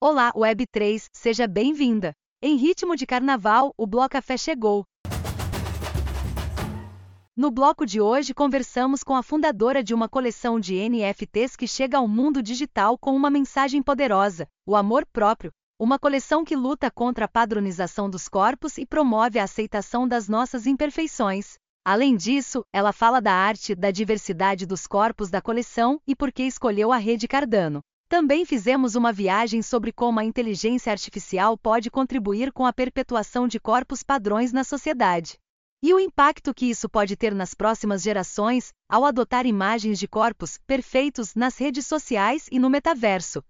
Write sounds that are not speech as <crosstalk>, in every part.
Olá, Web3, seja bem-vinda. Em ritmo de carnaval, o Bloco Café chegou. No bloco de hoje, conversamos com a fundadora de uma coleção de NFTs que chega ao mundo digital com uma mensagem poderosa: o amor próprio. Uma coleção que luta contra a padronização dos corpos e promove a aceitação das nossas imperfeições. Além disso, ela fala da arte da diversidade dos corpos da coleção e por que escolheu a rede Cardano. Também fizemos uma viagem sobre como a inteligência artificial pode contribuir com a perpetuação de corpos padrões na sociedade. E o impacto que isso pode ter nas próximas gerações ao adotar imagens de corpos perfeitos nas redes sociais e no metaverso.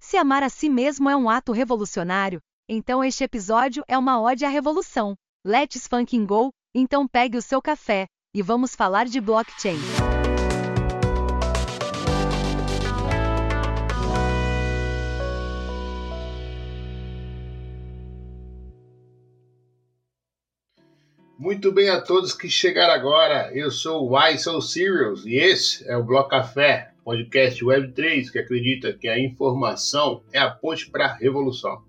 Se amar a si mesmo é um ato revolucionário, então este episódio é uma ode à revolução. Let's fucking go! Então pegue o seu café e vamos falar de blockchain. Muito bem a todos que chegaram agora. Eu sou o Why So Serious e esse é o Bloco Café, podcast Web3 que acredita que a informação é a ponte para a revolução.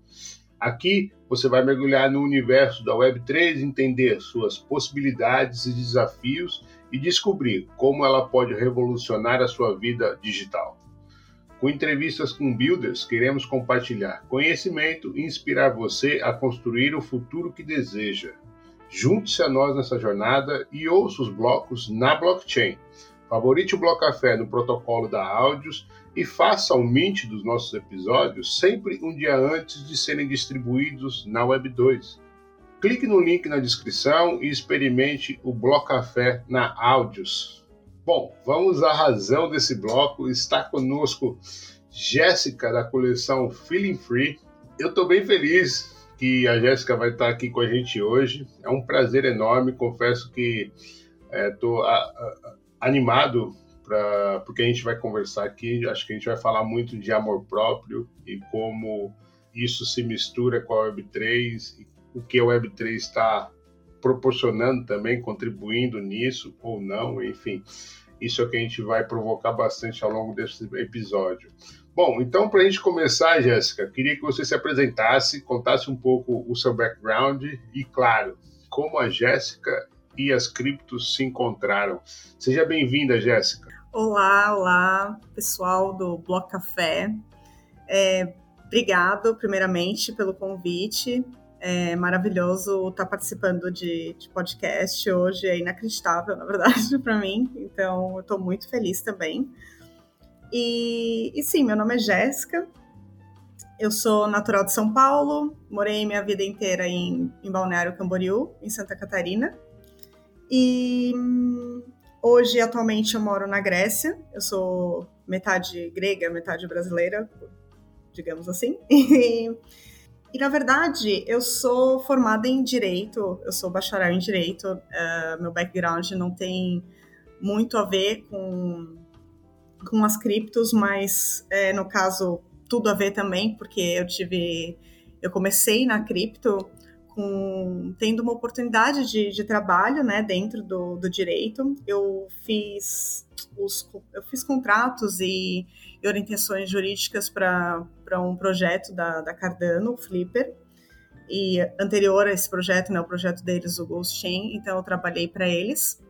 Aqui você vai mergulhar no universo da Web3, entender suas possibilidades e desafios e descobrir como ela pode revolucionar a sua vida digital. Com entrevistas com builders, queremos compartilhar conhecimento e inspirar você a construir o futuro que deseja. Junte-se a nós nessa jornada e ouça os blocos na blockchain. Favorite o Bloco Café no protocolo da Áudios e faça o mint dos nossos episódios sempre um dia antes de serem distribuídos na Web 2. Clique no link na descrição e experimente o Bloco Café na Áudios. Bom, vamos à razão desse bloco. Está conosco Jéssica da coleção Feeling Free. Eu estou bem feliz que a Jéssica vai estar aqui com a gente hoje. É um prazer enorme, confesso que estou é, animado para porque a gente vai conversar aqui. Acho que a gente vai falar muito de amor próprio e como isso se mistura com a Web3 e o que a Web3 está proporcionando também, contribuindo nisso ou não, enfim. Isso é o que a gente vai provocar bastante ao longo desse episódio. Bom, então para a gente começar, Jéssica, queria que você se apresentasse, contasse um pouco o seu background e, claro, como a Jéssica e as criptos se encontraram. Seja bem-vinda, Jéssica. Olá, olá, pessoal do Bloco Café. É, obrigado, primeiramente, pelo convite. É maravilhoso estar participando de, de podcast hoje, é inacreditável, na verdade, <laughs> para mim. Então, eu estou muito feliz também. E, e sim, meu nome é Jéssica, eu sou natural de São Paulo, morei minha vida inteira em, em Balneário Camboriú, em Santa Catarina. E hoje, atualmente, eu moro na Grécia. Eu sou metade grega, metade brasileira, digamos assim. <laughs> E, e na verdade, eu sou formada em Direito, eu sou bacharel em Direito. Uh, meu background não tem muito a ver com com as criptos, mas é, no caso tudo a ver também, porque eu tive, eu comecei na cripto com tendo uma oportunidade de, de trabalho, né, dentro do, do direito. Eu fiz os, eu fiz contratos e, e orientações jurídicas para um projeto da, da Cardano, o Flipper, e anterior a esse projeto, né, o projeto deles, o Ghost Chain, então eu trabalhei para eles.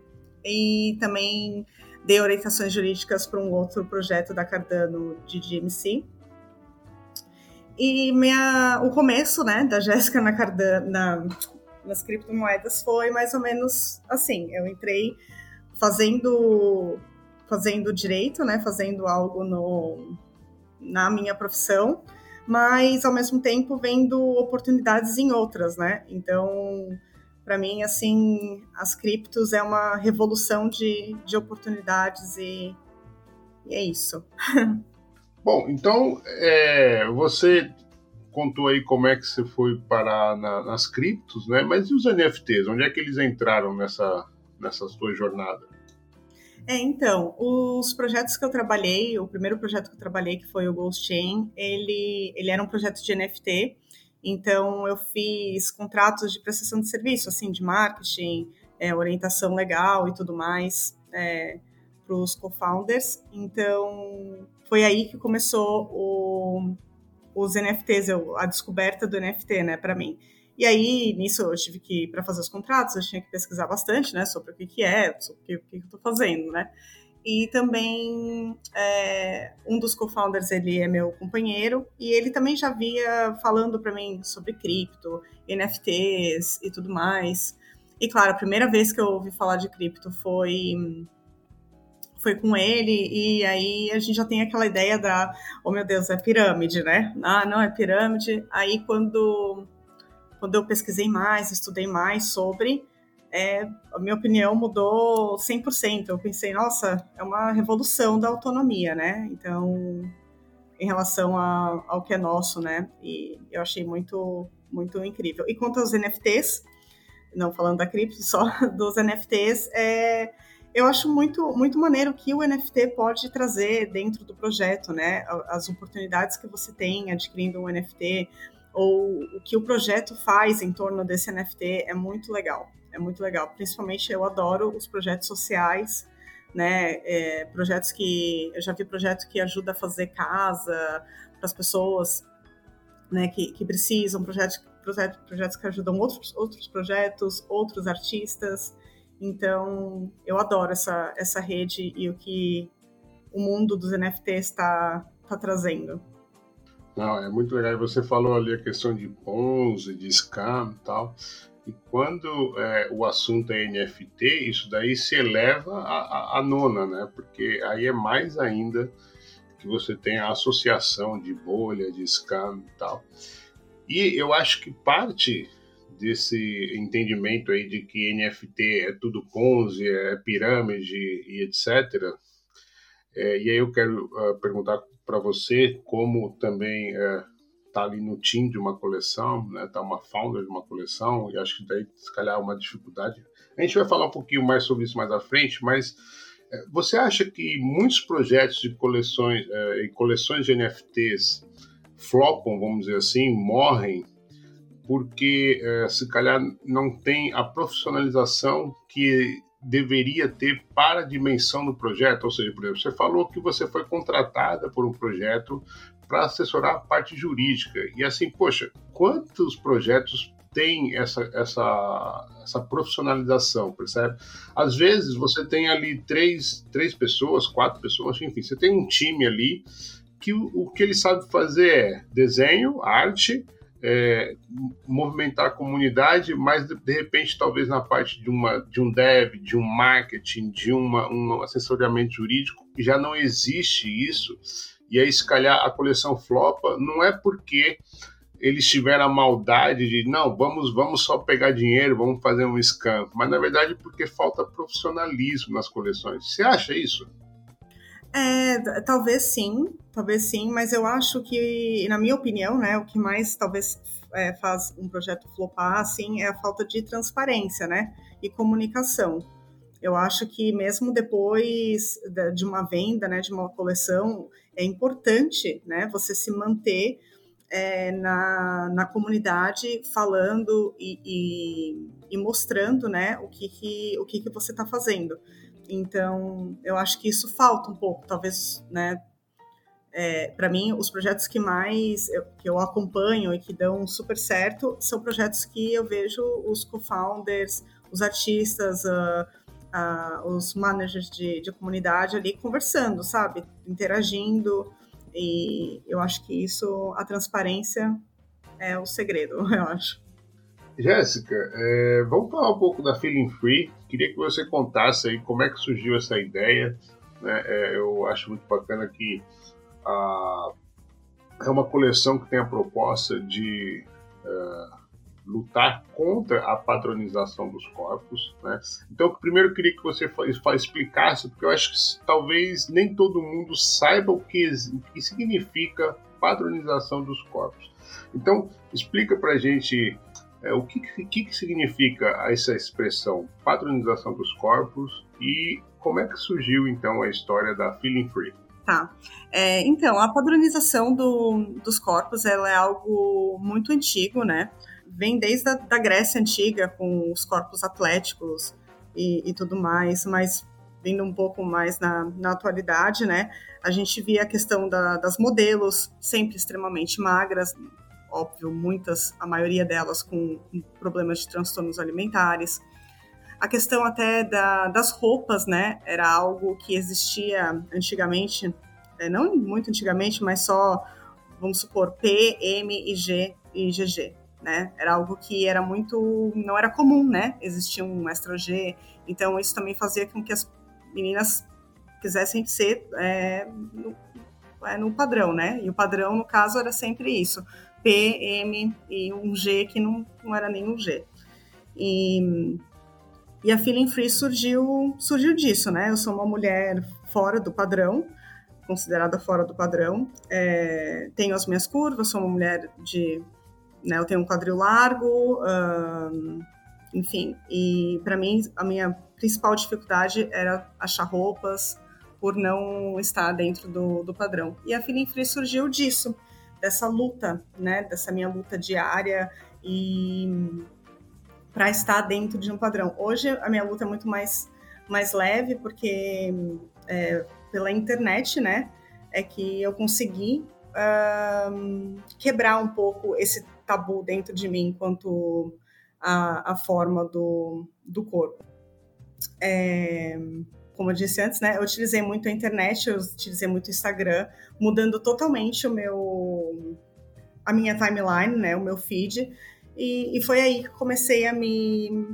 E também dei orientações jurídicas para um outro projeto da Cardano de GMC. E minha, o começo né, da Jéssica na Cardano, na, nas criptomoedas foi mais ou menos assim. Eu entrei fazendo fazendo direito, né, fazendo algo no, na minha profissão, mas ao mesmo tempo vendo oportunidades em outras, né? Então, para mim, assim, as criptos é uma revolução de, de oportunidades e, e é isso. <laughs> Bom, então é, você contou aí como é que você foi parar na, nas criptos, né? Mas e os NFTs? Onde é que eles entraram nessa, nessa sua jornada? É, então, os projetos que eu trabalhei, o primeiro projeto que eu trabalhei, que foi o Ghost Chain, ele, ele era um projeto de NFT, então, eu fiz contratos de prestação de serviço, assim, de marketing, é, orientação legal e tudo mais é, para os co-founders. Então, foi aí que começou o, os NFTs, a descoberta do NFT, né, para mim. E aí, nisso, eu tive que, para fazer os contratos, eu tinha que pesquisar bastante, né, sobre o que, que é, sobre o que, o que eu estou fazendo, né. E também, é, um dos co-founders, ele é meu companheiro, e ele também já via falando para mim sobre cripto, NFTs e tudo mais. E, claro, a primeira vez que eu ouvi falar de cripto foi foi com ele, e aí a gente já tem aquela ideia da, oh meu Deus, é pirâmide, né? Ah, não, é pirâmide. Aí quando quando eu pesquisei mais, estudei mais sobre, é, a minha opinião mudou 100%. Eu pensei, nossa, é uma revolução da autonomia, né? Então, em relação a, ao que é nosso, né? E eu achei muito, muito incrível. E quanto aos NFTs, não falando da cripto, só <laughs> dos NFTs, é, eu acho muito, muito maneiro que o NFT pode trazer dentro do projeto, né? As oportunidades que você tem adquirindo um NFT, ou o que o projeto faz em torno desse NFT é muito legal. É muito legal. Principalmente eu adoro os projetos sociais, né? É, projetos que eu já vi projeto que ajuda a fazer casa para as pessoas, né? Que, que precisam, projetos, projetos, projetos que ajudam outros, outros projetos, outros artistas. Então eu adoro essa essa rede e o que o mundo dos NFTs está tá trazendo. Não, é muito legal. Você falou ali a questão de Ponzi, de scam e tal. E quando é, o assunto é NFT, isso daí se eleva a, nona, né? Porque aí é mais ainda que você tem a associação de bolha, de scam e tal. E eu acho que parte desse entendimento aí de que NFT é tudo Ponzi, é pirâmide e etc. É, e aí eu quero uh, perguntar para você, como também está é, ali no team de uma coleção, né, tá uma founder de uma coleção, e acho que daí, se calhar, é uma dificuldade. A gente vai falar um pouquinho mais sobre isso mais à frente, mas é, você acha que muitos projetos de coleções é, e coleções de NFTs flopam, vamos dizer assim, morrem porque é, se calhar não tem a profissionalização que deveria ter para a dimensão do projeto? Ou seja, por exemplo, você falou que você foi contratada por um projeto para assessorar a parte jurídica. E assim, poxa, quantos projetos têm essa, essa, essa profissionalização, percebe? Às vezes você tem ali três, três pessoas, quatro pessoas, enfim, você tem um time ali que o, o que ele sabe fazer é desenho, arte, é, movimentar a comunidade, mas de, de, repente talvez na parte de, uma, de um dev, de um marketing, de uma, um assessoramento jurídico, já não existe isso, e aí se calhar a coleção flopa, não é porque eles tiveram a maldade de não, vamos, vamos só pegar dinheiro, vamos fazer um scam, mas na verdade porque falta profissionalismo nas coleções. Você acha isso? É, talvez sim, talvez sim, mas eu acho que, na minha opinião, né, o que mais talvez é, faz um projeto flopar, assim, é a falta de transparência, né, e comunicação. Eu acho que mesmo depois de uma venda, né, de uma coleção, é importante, né, você se manter é, na, na comunidade falando e, e, e, mostrando, né, o que, que, o que, que você está fazendo. Então, eu acho que isso falta um pouco, talvez, né? É, para mim, os projetos que mais eu, que eu acompanho e que dão super certo são projetos que eu vejo os co-founders, os artistas, uh, uh, os managers de, de comunidade ali conversando, sabe? Interagindo. E eu acho que isso, a transparência é o segredo, <laughs> eu acho. Jéssica, é, vamos falar um pouco da Feeling Free. Queria que você contasse aí como é que surgiu essa ideia. Né? É, eu acho muito bacana que a, é uma coleção que tem a proposta de é, lutar contra a padronização dos corpos. Né? Então, primeiro eu queria que você explicasse, porque eu acho que talvez nem todo mundo saiba o que, o que significa padronização dos corpos. Então, explica para a gente é, o que, que, que significa essa expressão padronização dos corpos e como é que surgiu então a história da Feeling Free? Tá. É, então, a padronização do, dos corpos ela é algo muito antigo, né? Vem desde a da Grécia Antiga, com os corpos atléticos e, e tudo mais, mas vindo um pouco mais na, na atualidade, né? A gente via a questão da, das modelos, sempre extremamente magras, óbvio, muitas, a maioria delas com problemas de transtornos alimentares. A questão até da, das roupas, né? Era algo que existia antigamente, é, não muito antigamente, mas só, vamos supor, P, M e G e GG. Né? Era algo que era muito, não era comum, né? Existia um extra G, então isso também fazia com que as meninas quisessem ser é, no, é, no padrão, né? E o padrão, no caso, era sempre isso: P, M e um G que não, não era nem um G. E, e a Feeling Free surgiu, surgiu disso, né? Eu sou uma mulher fora do padrão, considerada fora do padrão. É, tenho as minhas curvas, sou uma mulher de. Né, eu tenho um quadril largo, enfim. E para mim, a minha principal dificuldade era achar roupas por não estar dentro do, do padrão. E a Feeling Free surgiu disso, dessa luta, né, dessa minha luta diária e para estar dentro de um padrão. Hoje a minha luta é muito mais mais leve porque é, pela internet, né, é que eu consegui quebrar um pouco esse tabu dentro de mim quanto a, a forma do, do corpo. É, como eu disse antes, né, eu utilizei muito a internet, eu utilizei muito o Instagram, mudando totalmente o meu a minha timeline, né, o meu feed, e, e foi aí que comecei a me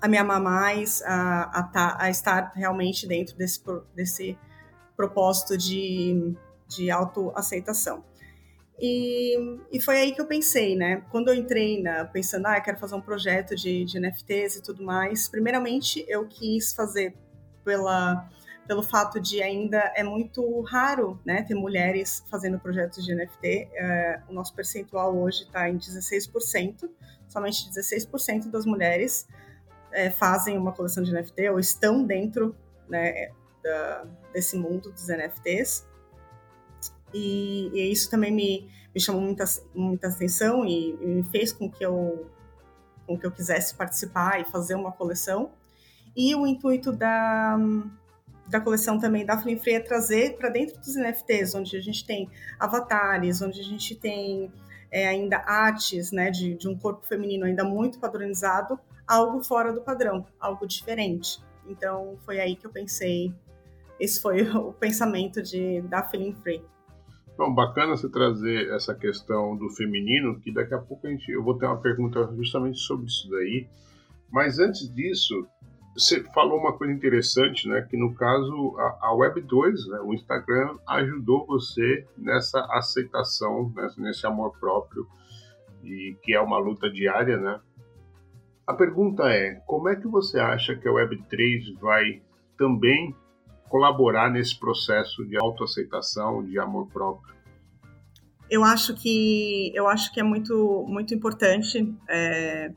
a me amar mais, a, a, tá, a estar realmente dentro desse, desse propósito de, de autoaceitação. E, e foi aí que eu pensei, né? Quando eu entrei na, pensando, ah, eu quero fazer um projeto de, de NFTs e tudo mais, primeiramente eu quis fazer pela, pelo fato de ainda é muito raro né, ter mulheres fazendo projetos de NFT. É, o nosso percentual hoje está em 16%, somente 16% das mulheres é, fazem uma coleção de NFT ou estão dentro né, da, desse mundo dos NFTs. E, e isso também me, me chamou muita, muita atenção e, e fez com que eu com que eu quisesse participar e fazer uma coleção. E o intuito da, da coleção também da Flame Free é trazer para dentro dos NFTs, onde a gente tem avatares, onde a gente tem é, ainda artes né, de, de um corpo feminino ainda muito padronizado, algo fora do padrão, algo diferente. Então foi aí que eu pensei, esse foi <laughs> o pensamento de, da Feeling Free. Bom, bacana você trazer essa questão do feminino, que daqui a pouco a gente, eu vou ter uma pergunta justamente sobre isso daí. Mas antes disso, você falou uma coisa interessante, né? Que no caso a, a Web 2, né, o Instagram, ajudou você nessa aceitação, né, nesse amor próprio, e que é uma luta diária, né? A pergunta é: como é que você acha que a Web 3 vai também colaborar nesse processo de autoaceitação, de amor próprio? Eu acho que eu acho que é muito muito importante é,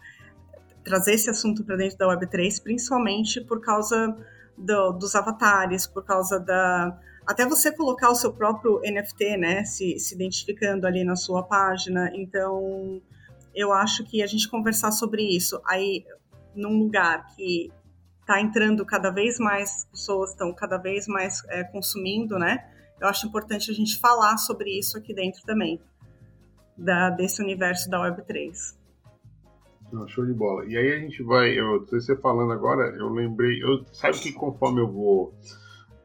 trazer esse assunto para dentro da Web3, principalmente por causa do, dos avatares, por causa da até você colocar o seu próprio NFT, né, se, se identificando ali na sua página. Então, eu acho que a gente conversar sobre isso aí num lugar que está entrando cada vez mais pessoas estão cada vez mais é, consumindo, né? Eu acho importante a gente falar sobre isso aqui dentro também, da, desse universo da Web3. show de bola. E aí a gente vai, eu, você falando agora, eu lembrei, eu sabe que conforme eu vou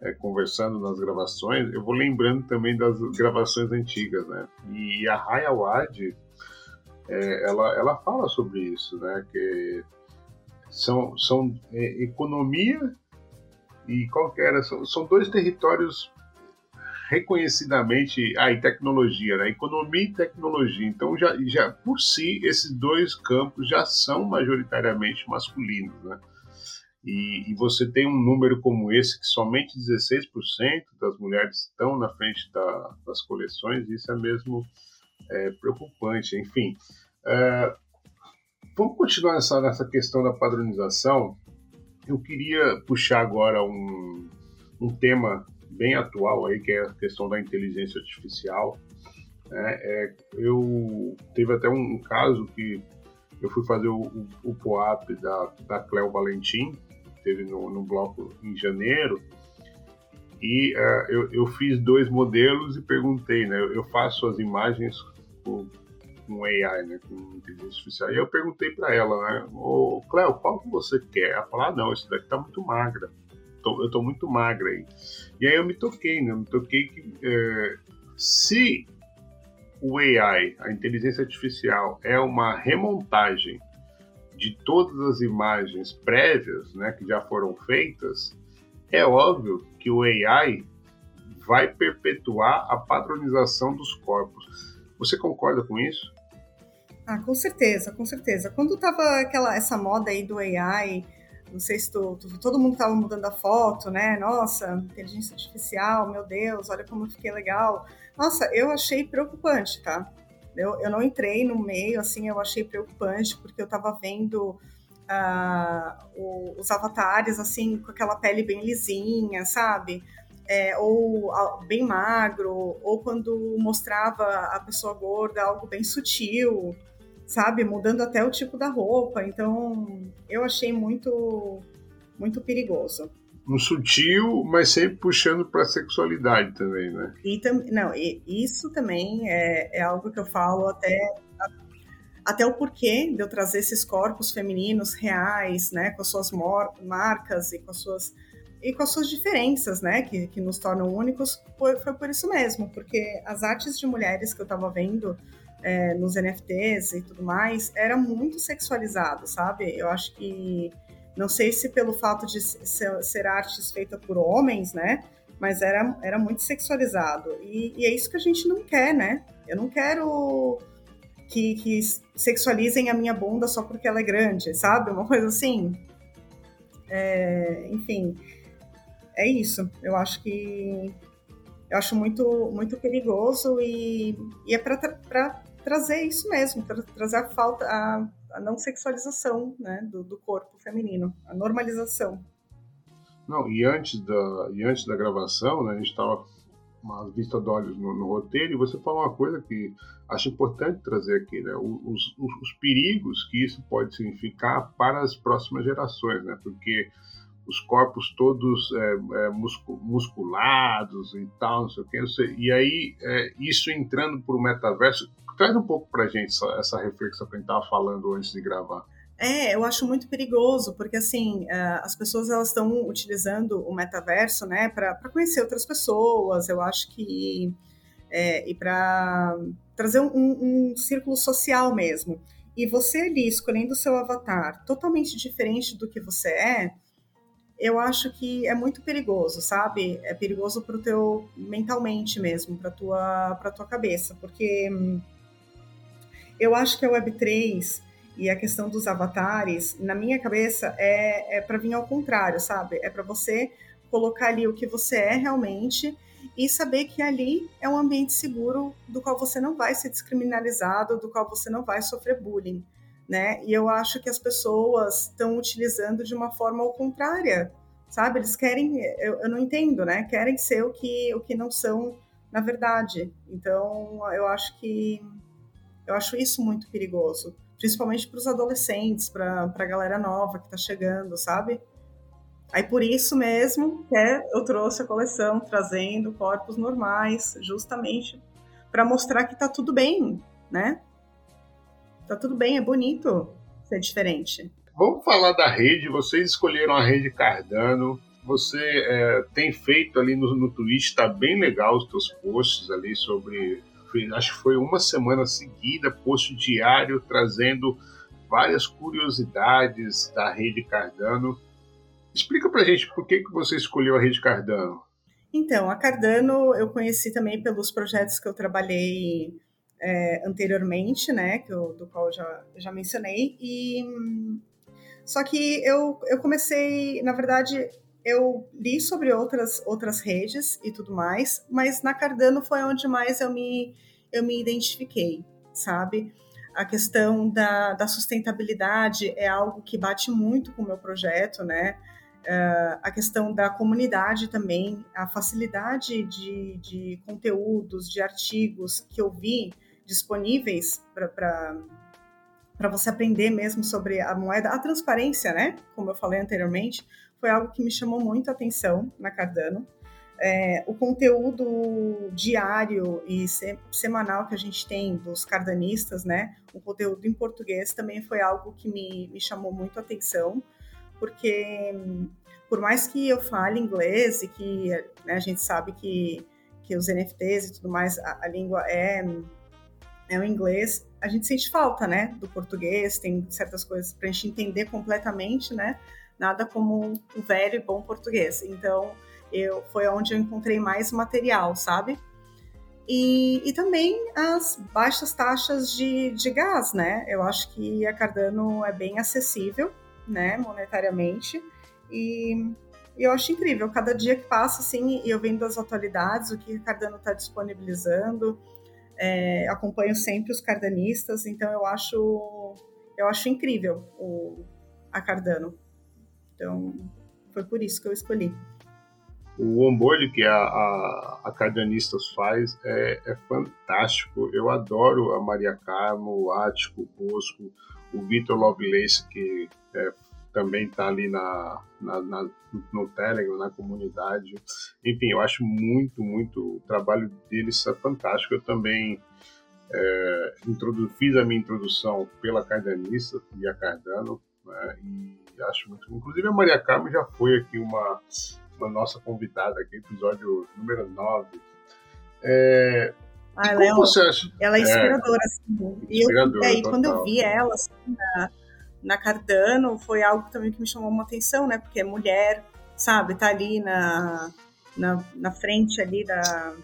é, conversando nas gravações, eu vou lembrando também das gravações antigas, né? E a Raya Wad, é, ela, ela fala sobre isso, né? Que são, são é, economia e qual que era? São, são dois territórios reconhecidamente ah, e tecnologia, né? economia e tecnologia. Então, já, já por si, esses dois campos já são majoritariamente masculinos. Né? E, e, você tem um número como esse, que somente 16% das mulheres estão na frente da, das coleções, isso é mesmo é, preocupante. Enfim, é, vamos continuar nessa, nessa questão da padronização. Eu queria puxar agora um, um tema bem atual aí, que é a questão da inteligência artificial. É, é, eu teve até um, caso que eu fui fazer o, o, o POAP da, da Cleo Valentim teve no, no bloco em janeiro. E uh, eu, eu, fiz dois modelos e perguntei, né? Eu, faço as imagens com, com AI, né? Com inteligência artificial. E eu perguntei para ela, né? Ô, Cléo, qual que você quer? Ela falou, ah, não, esse daqui tá muito magra. Tô, eu tô muito magra aí. E aí eu me toquei, né? Eu me toquei que é, se o AI, a inteligência artificial, é uma remontagem de todas as imagens prévias, né, que já foram feitas, é óbvio que o AI vai perpetuar a padronização dos corpos. Você concorda com isso? Ah, com certeza, com certeza. Quando tava aquela essa moda aí do AI, não sei se tu, tu, todo mundo tava mudando a foto, né? Nossa, inteligência artificial, meu Deus, olha como eu fiquei legal. Nossa, eu achei preocupante, tá? Eu, eu não entrei no meio, assim, eu achei preocupante, porque eu tava vendo uh, o, os avatares, assim, com aquela pele bem lisinha, sabe? É, ou bem magro, ou quando mostrava a pessoa gorda, algo bem sutil, sabe? Mudando até o tipo da roupa. Então, eu achei muito, muito perigoso. Um sutil, mas sempre puxando para a sexualidade também, né? E tam, não, e isso também é, é algo que eu falo até até o porquê de eu trazer esses corpos femininos reais, né, com as suas marcas e com as suas e com as suas diferenças, né, que, que nos tornam únicos, foi, foi por isso mesmo, porque as artes de mulheres que eu estava vendo é, nos NFTs e tudo mais era muito sexualizado, sabe? Eu acho que não sei se pelo fato de ser, ser artes feita por homens, né? Mas era, era muito sexualizado. E, e, é isso que a gente não quer, né? Eu não quero que, que sexualizem a minha bunda só porque ela é grande, sabe? Uma coisa assim. É, enfim, é isso. Eu acho que eu acho muito muito perigoso e, e é para trazer isso mesmo, para trazer a falta a, a não sexualização, né, do, do, corpo feminino, a normalização. Não, e antes da e antes da gravação, né, a gente estava uma vista de olhos no, no, roteiro, e você falou uma coisa que acho importante trazer aqui, né? Os, os, os, perigos que isso pode significar para as próximas gerações, né? Porque os corpos todos é, é, musculados e tal, não sei o que, sei, e aí é, isso entrando para o metaverso, traz um pouco para gente essa, essa reflexão que a gente estava falando antes de gravar. É, eu acho muito perigoso, porque assim, uh, as pessoas elas estão utilizando o metaverso, né, para conhecer outras pessoas, eu acho que é, e para trazer um, um, círculo social mesmo. E você ali escolhendo o seu avatar totalmente diferente do que você é, eu acho que é muito perigoso, sabe? É perigoso para o teu mentalmente mesmo, para tua para tua cabeça, porque hum, eu acho que a Web 3 e a questão dos avatares, na minha cabeça, é, é para vir ao contrário, sabe? É para você colocar ali o que você é realmente e saber que ali é um ambiente seguro do qual você não vai ser descriminalizado, do qual você não vai sofrer bullying, né? E eu acho que as pessoas estão utilizando de uma forma ao contrária, sabe? Eles querem, eu, eu não entendo, né? Querem ser o que, o que não são na verdade. Então, eu acho que eu acho isso muito perigoso principalmente para os adolescentes, para a galera nova que está chegando, sabe? Aí por isso mesmo que eu trouxe a coleção trazendo corpos normais, justamente para mostrar que tá tudo bem, né? Tá tudo bem, é bonito ser diferente. Vamos falar da rede. Vocês escolheram a rede Cardano. Você é, tem feito ali no, no Twitch, tá bem legal os teus posts ali sobre acho que foi uma semana seguida, post diário, trazendo várias curiosidades da rede Cardano. Explica pra gente por que, que você escolheu a rede Cardano. Então, a Cardano eu conheci também pelos projetos que eu trabalhei é, anteriormente, né, que eu, do qual eu já, já mencionei, e só que eu, eu comecei, na verdade, eu li sobre outras, outras redes e tudo mais, mas na Cardano foi onde mais eu me, eu me identifiquei, sabe? A questão da, da sustentabilidade é algo que bate muito com o meu projeto, né? Uh, a questão da comunidade também, a facilidade de, de conteúdos, de artigos que eu vi disponíveis para você aprender mesmo sobre a moeda, a transparência, né? Como eu falei anteriormente, foi algo que me chamou muito a atenção na Cardano. É, o conteúdo diário e se, semanal que a gente tem dos cardanistas, né? O conteúdo em português também foi algo que me, me chamou muito a atenção, porque por mais que eu fale inglês e que né, a gente sabe que, que os NFTs e tudo mais, a, a língua é, é o inglês, a gente sente falta, né, do português, tem certas coisas para a gente entender completamente, né? Nada como o velho e bom português. Então, eu, foi onde eu encontrei mais material, sabe? E, e também as baixas taxas de, de gás, né? Eu acho que a Cardano é bem acessível, né, monetariamente, e eu acho incrível, cada dia que passa, assim, eu vendo as atualidades, o que a Cardano está disponibilizando, é, acompanho sempre os cardanistas, então eu acho, eu acho incrível o, a Cardano. Então, foi por isso que eu escolhi o onboard que a, a, a Cardianistas faz é, é, fantástico. Eu adoro a Maria Carmo, o Ático, o Bosco, o Vitor Lovelace, que é, também está ali na, na, na, no Telegram, na comunidade. Enfim, eu acho muito, muito o trabalho deles é fantástico. Eu também é, fiz a minha introdução pela Cardanista, via Cardano, né, e acho muito. Inclusive, a Maria Carmo já foi aqui uma uma nossa convidada aqui, episódio número 9. É, ah, ela, é, ela é inspiradora, é, assim. E, eu, é, e quando eu vi ela assim, na, na Cardano, foi algo também que me chamou uma atenção, né? Porque é mulher, sabe? Tá ali na, na, na frente ali da,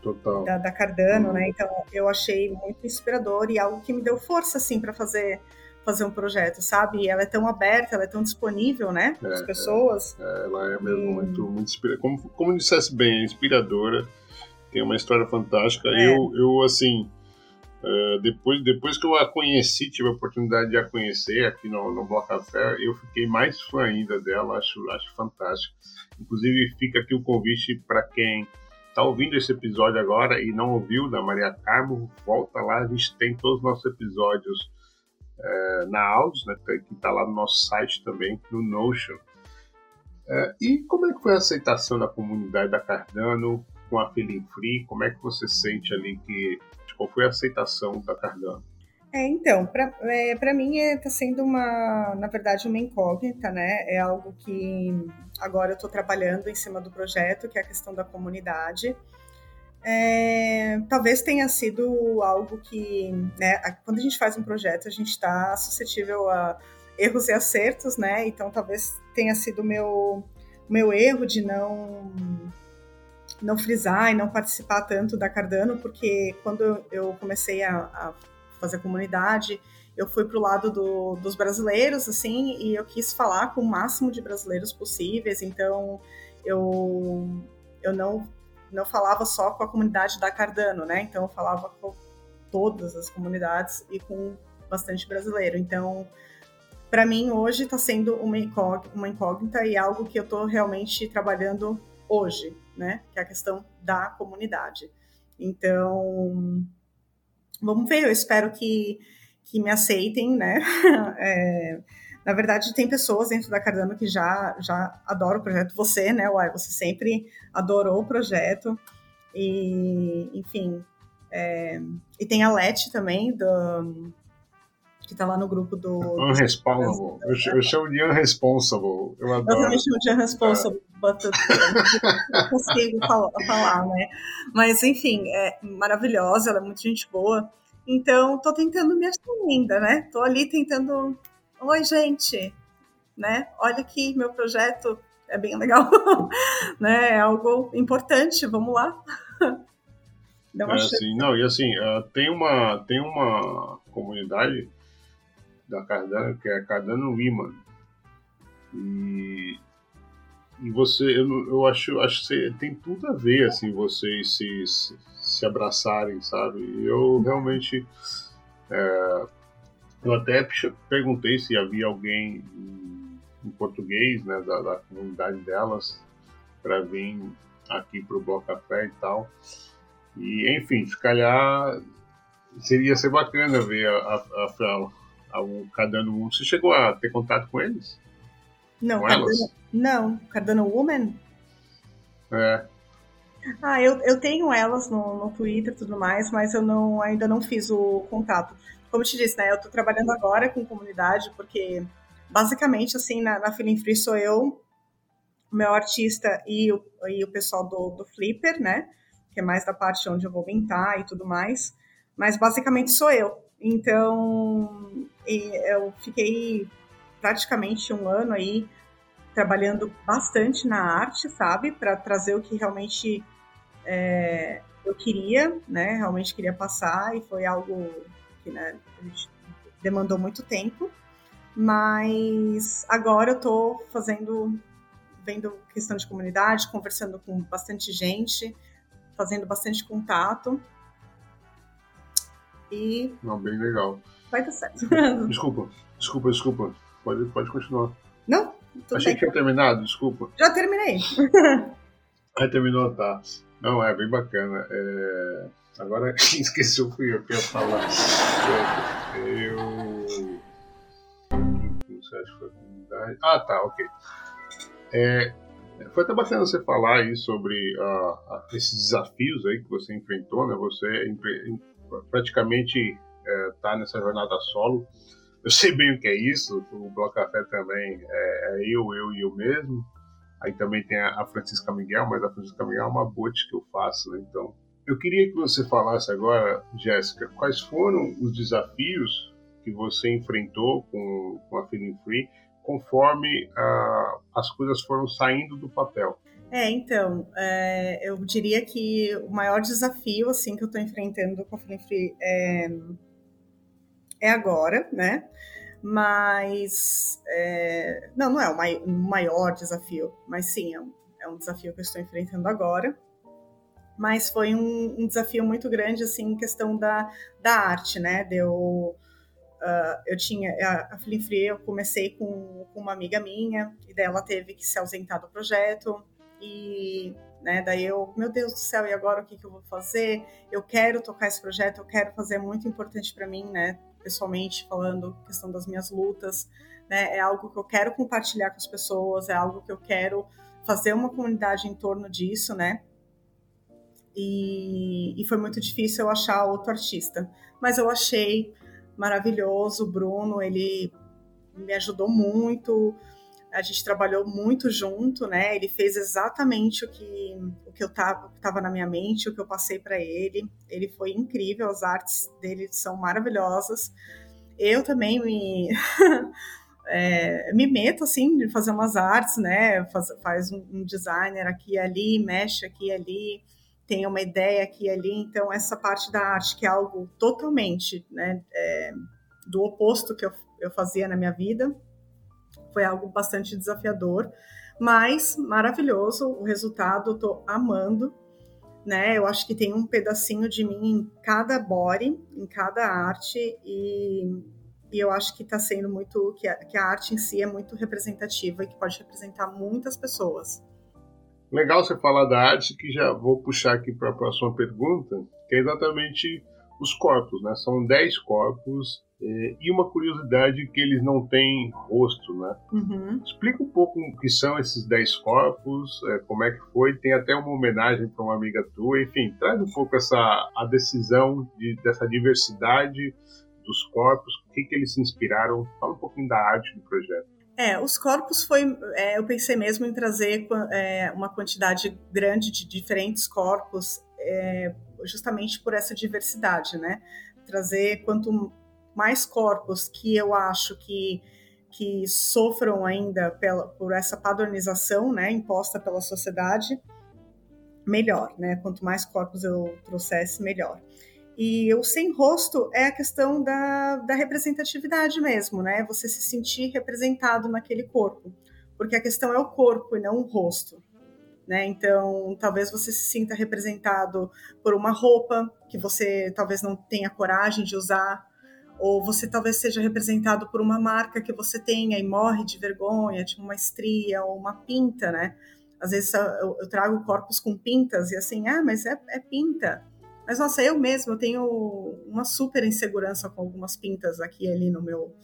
Total. Da, da Cardano, né? Então eu achei muito inspirador e algo que me deu força, assim, para fazer fazer um projeto, sabe? E ela é tão aberta, ela é tão disponível, né? Para as é, pessoas. É, é, ela é mesmo e... muito, muito inspiradora. Como, como dissesse bem, é inspiradora. Tem uma história fantástica. É. Eu, eu, assim, uh, depois, depois que eu a conheci, tive a oportunidade de a conhecer aqui no, no Bloco Café, eu fiquei mais fã ainda dela. Acho, acho fantástico. Inclusive, fica aqui o convite para quem está ouvindo esse episódio agora e não ouviu da Maria Carmo, volta lá, a gente tem todos os nossos episódios é, na Audios, né, que está lá no nosso site também, no Notion. É, e como é que foi a aceitação da comunidade da Cardano com a Feeling Free? Como é que você sente ali que qual foi a aceitação da Cardano? É, então, para é, mim está é, sendo uma, na verdade, uma incógnita, né? É algo que agora eu estou trabalhando em cima do projeto, que é a questão da comunidade é, talvez tenha sido algo que, né, quando a gente faz um projeto, a gente está suscetível a erros e acertos, né? Então talvez tenha sido meu, meu erro de não não frisar e não participar tanto da Cardano, porque quando eu comecei a, a fazer comunidade, eu fui para o lado do, dos brasileiros, assim, e eu quis falar com o máximo de brasileiros possíveis, então eu, eu não não falava só com a comunidade da Cardano, né? Então eu falava com todas as comunidades e com bastante brasileiro. Então, para mim hoje está sendo uma, uma incógnita e algo que eu estou realmente trabalhando hoje, né? Que é a questão da comunidade. Então, vamos ver. Eu espero que que me aceitem, né? <laughs> é, na verdade, tem pessoas dentro da Cardano que já, já adoram o projeto. Você, né, Uai, você sempre adorou o projeto. E, enfim. É... E tem a Leti também, do, que tá lá no grupo do. Unresponsible. Eu, eu chamo de Unresponsible. Eu, adoro. eu também chamo de Unresponsible, é. eu consigo falar, falar, né? Mas, enfim, é maravilhosa, ela é muito gente boa. Então, tô tentando me achar ainda, né? Tô ali tentando Oi, gente, né? Olha aqui, meu projeto é bem legal, <laughs> né? É algo importante, vamos lá. Dá uma é, assim, não, e assim, uh, tem, uma, tem uma comunidade da Cardano, que é a Cardano Women. E, e você, eu, eu acho, acho que tem tudo a ver, assim, vocês se, se, se abraçarem, sabe? E eu realmente é, eu até perguntei se havia alguém em, português, né, da, da comunidade delas, para vir aqui para o Bloco Café e tal. E, enfim, se calhar seria ser bacana ver a, a, a, a o Cadano Você chegou a ter contato com eles? Não, Cardano, não, Cardano Woman? É. Ah, eu, eu tenho elas no, no Twitter e tudo mais, mas eu não, ainda não fiz o contato. Como te disse, né? Eu tô trabalhando agora com comunidade, porque basicamente, assim, na, na Feeling Free sou eu, o meu artista e o, e o pessoal do, do Flipper, né? Que é mais da parte onde eu vou pintar e tudo mais. Mas basicamente sou eu. Então, eu fiquei praticamente um ano aí trabalhando bastante na arte, sabe? Para trazer o que realmente é, eu queria, né? Realmente queria passar e foi algo que né, demandou muito tempo. Mas agora eu tô fazendo, vendo questão de comunidade, conversando com bastante gente, fazendo bastante contato. E. Não, bem legal. Vai dar certo. <laughs> Desculpa, desculpa, desculpa. Pode, pode continuar. Não? Achei bem. que tinha terminado, desculpa. Já terminei. <laughs> Aí terminou, tá. Não, é bem bacana. É... Agora <laughs> esqueci o que eu ia falar. Eu. Você acha que foi comunidade? Ah, tá, ok. É, foi até bacana você falar aí sobre uh, esses desafios aí que você enfrentou, né? Você praticamente é, nessa jornada solo. Eu sei bem o que é isso, o Bloco Café também é, é eu, eu e eu mesmo. Aí também tem a Francisca Miguel, mas a Francisca Miguel é uma bote que eu faço, né? Então, eu queria que você falasse agora, Jéssica, quais foram os desafios que você enfrentou com, com a Feeling Free conforme uh, as coisas foram saindo do papel. É, então, é, eu diria que o maior desafio, assim, que eu estou enfrentando com a Feeling Free é, é agora, né? Mas, é, não, não é o maior desafio, mas sim, é um, é um desafio que eu estou enfrentando agora. Mas foi um, um desafio muito grande, assim, em questão da, da arte, né? De eu Uh, eu tinha a, a eu comecei com, com, uma amiga minha e daí ela teve que se ausentar do projeto e né, daí eu, meu Deus do céu, e agora o que, que eu vou fazer? Eu quero tocar esse projeto, eu quero fazer, é muito importante para mim, né, pessoalmente falando, questão das minhas lutas, né, é algo que eu quero compartilhar com as pessoas, é algo que eu quero fazer uma comunidade em torno disso, né, e, e foi muito difícil eu achar outro artista, mas eu achei maravilhoso. O Bruno, ele me ajudou muito. A gente trabalhou muito junto, né? Ele fez exatamente o que, o que eu tava, na minha mente, o que eu passei para ele. Ele foi incrível, as artes dele são maravilhosas. Eu também me <laughs> é, me meto assim de fazer umas artes, né? Faz, faz um, um designer aqui e ali, mexe aqui e ali tem uma ideia aqui e ali. Então, essa parte da arte, que é algo totalmente né, é, do oposto que eu, eu fazia na minha vida, foi algo bastante desafiador, mas maravilhoso. O resultado eu amando. Né? Eu acho que tem um pedacinho de mim em cada body, em cada arte, e, e eu acho que está sendo muito. Que a, que a arte em si é muito representativa e que pode representar muitas pessoas. Legal você falar da arte, que já vou puxar aqui para a próxima pergunta, que é exatamente os corpos, né? São 10 corpos eh, e uma curiosidade que eles não têm rosto, né? Uhum. Explica um pouco o que são esses 10 corpos, eh, como é que foi, tem até uma homenagem para uma amiga tua, enfim, traz um pouco essa a decisão de, dessa diversidade dos corpos, o que, que eles se inspiraram, fala um pouquinho da arte do projeto. É, os corpos foi. É, eu pensei mesmo em trazer é, uma quantidade grande de diferentes corpos, é, justamente por essa diversidade, né? Trazer quanto mais corpos que eu acho que, que sofram ainda pela, por essa padronização, né, imposta pela sociedade, melhor, né? Quanto mais corpos eu trouxesse, melhor. E o sem rosto é a questão da, da representatividade mesmo, né? Você se sentir representado naquele corpo. Porque a questão é o corpo e não o rosto. Né? Então, talvez você se sinta representado por uma roupa que você talvez não tenha coragem de usar, ou você talvez seja representado por uma marca que você tenha e morre de vergonha, tipo uma estria ou uma pinta, né? Às vezes eu, trago corpos com pintas e assim, ah, mas é, é pinta. Mas, nossa, eu mesmo eu tenho uma super insegurança com algumas pintas aqui e ali no meu,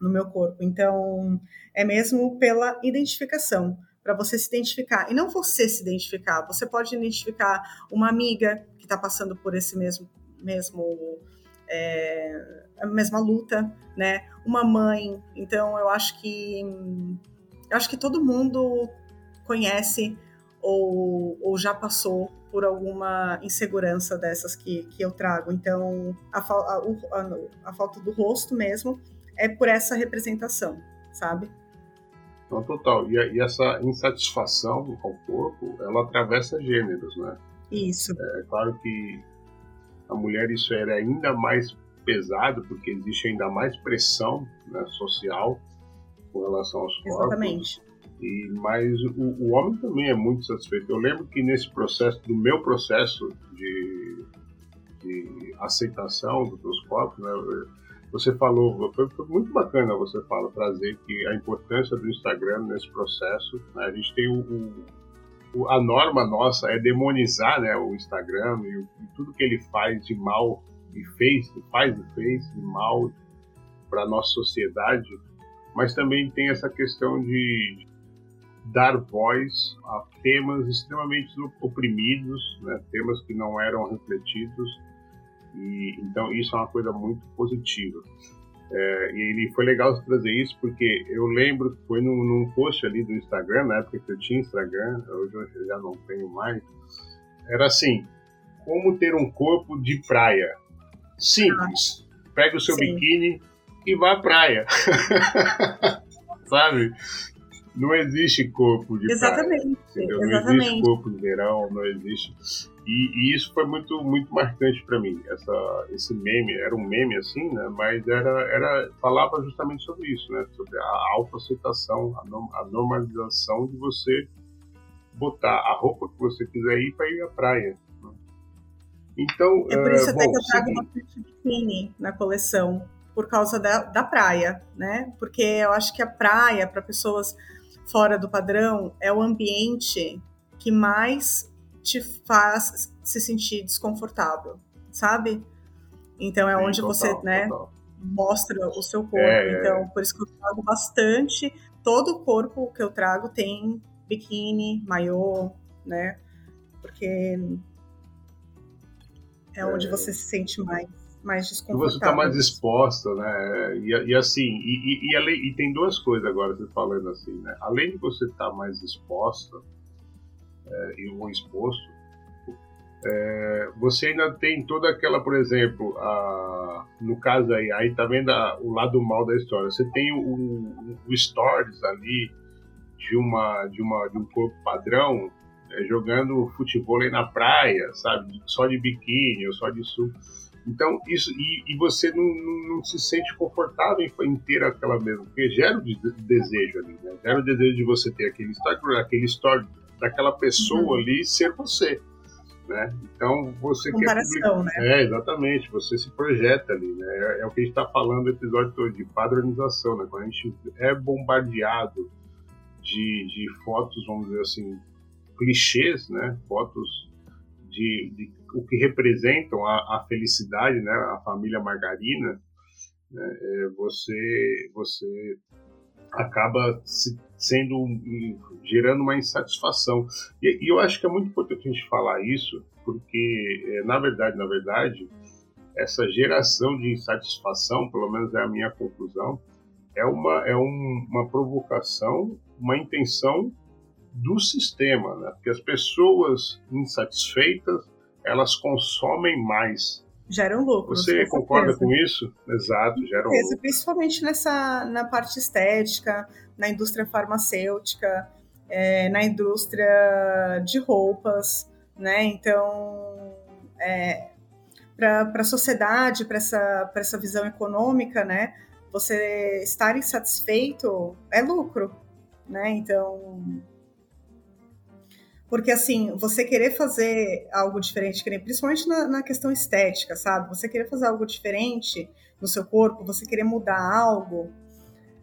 no meu corpo. Então, é mesmo pela identificação, para você se identificar. E não você se identificar, você pode identificar uma amiga que está passando por esse mesmo, mesmo é, a mesma luta, né? Uma mãe. Então, eu acho que eu acho que todo mundo conhece ou, ou já passou por alguma insegurança dessas que, que eu trago. Então, a, a, a, a falta do rosto mesmo é por essa representação, sabe? Então, total. E, e, essa insatisfação com o corpo, ela atravessa gêneros, né? Isso. É claro que a mulher isso era ainda mais pesado, porque existe ainda mais pressão né, social com relação aos corpos. Exatamente. E, mas o, o, homem também é muito satisfeito. Eu lembro que nesse processo, do meu processo de, de aceitação meus corpos, né, você falou, foi, foi, muito bacana você fala, trazer que a importância do Instagram nesse processo. Né, a gente tem o, o, a norma nossa é demonizar né, o Instagram e, e tudo que ele faz de mal e fez, faz e fez de mal para a nossa sociedade, mas também tem essa questão de dar voz a temas extremamente oprimidos, né, temas que não eram refletidos, e então isso é uma coisa muito positiva. É, e ele foi legal trazer isso porque eu lembro que foi num, num, post ali do Instagram, na época que eu tinha Instagram, hoje eu já não tenho mais. Era assim: como ter um corpo de praia. Simples. Pega o seu Sim. biquíni e vá à praia. <laughs> Sabe? Não existe corpo de Exatamente. praia. Não Exatamente. existe corpo de verão, não existe. E, e isso foi muito, muito marcante para mim. Essa, esse meme, era um meme assim, né? Mas era, era, falava justamente sobre isso, né? Sobre a autoaceitação, a, a normalização de você botar a roupa que você quiser ir para ir à praia. Né? Então, é por isso uh, até bom, que eu trago bastante biquíni na coleção, por causa da, da praia, né? Porque eu acho que a praia, para pessoas fora do padrão é o ambiente que mais te faz se sentir desconfortável, sabe? Então é Sim, onde total, você, né, mostra o seu corpo. É, é, então, por isso que eu trago bastante. Todo o corpo que eu trago tem biquíni, maiô, né? Porque é, é onde você se sente mais mais desconfortável. Você está mais exposta, né? E, e assim, e, e, e, e, tem duas coisas agora, você falando assim, né? Além de você estar tá mais exposta é, e ou exposto, é, você ainda tem toda aquela, por exemplo, a, no caso aí, aí tá vendo a, o lado mal da história. Você tem o, o, o stories ali de uma de uma de um corpo padrão é, jogando futebol aí na praia, sabe? Só de biquíni ou só de sul. Então, isso, e, e você não, não, não, se sente confortável em, em, ter aquela mesma, porque gera o de, desejo ali, né? Gera o desejo de você ter aquele story, aquele story daquela pessoa uhum. ali ser você. Né? Então você Comparação, quer né? É, exatamente, você se projeta ali, né? É, é o que a gente está falando no episódio todo de padronização, né? Quando a gente é bombardeado de, de fotos, vamos dizer assim, clichês, né? Fotos de, de o que representam a, a, felicidade, né, a família margarina, né, é, você você acaba se, sendo gerando uma insatisfação e, e, eu acho que é muito importante a gente falar isso porque é, na verdade na verdade essa geração de insatisfação pelo menos é a minha conclusão é uma é um, uma provocação uma intenção do sistema, né? Porque as pessoas insatisfeitas elas consomem mais. Geram lucro. Você com concorda certeza. com isso? Exato, geram lucro. Principalmente nessa na parte estética, na indústria farmacêutica, é, na indústria de roupas, né? Então, é, para a sociedade, para essa, essa visão econômica, né? Você estar insatisfeito é lucro, né? Então, porque, assim, você querer fazer algo diferente, principalmente na, na, questão estética, sabe? Você querer fazer algo diferente no seu corpo, você querer mudar algo,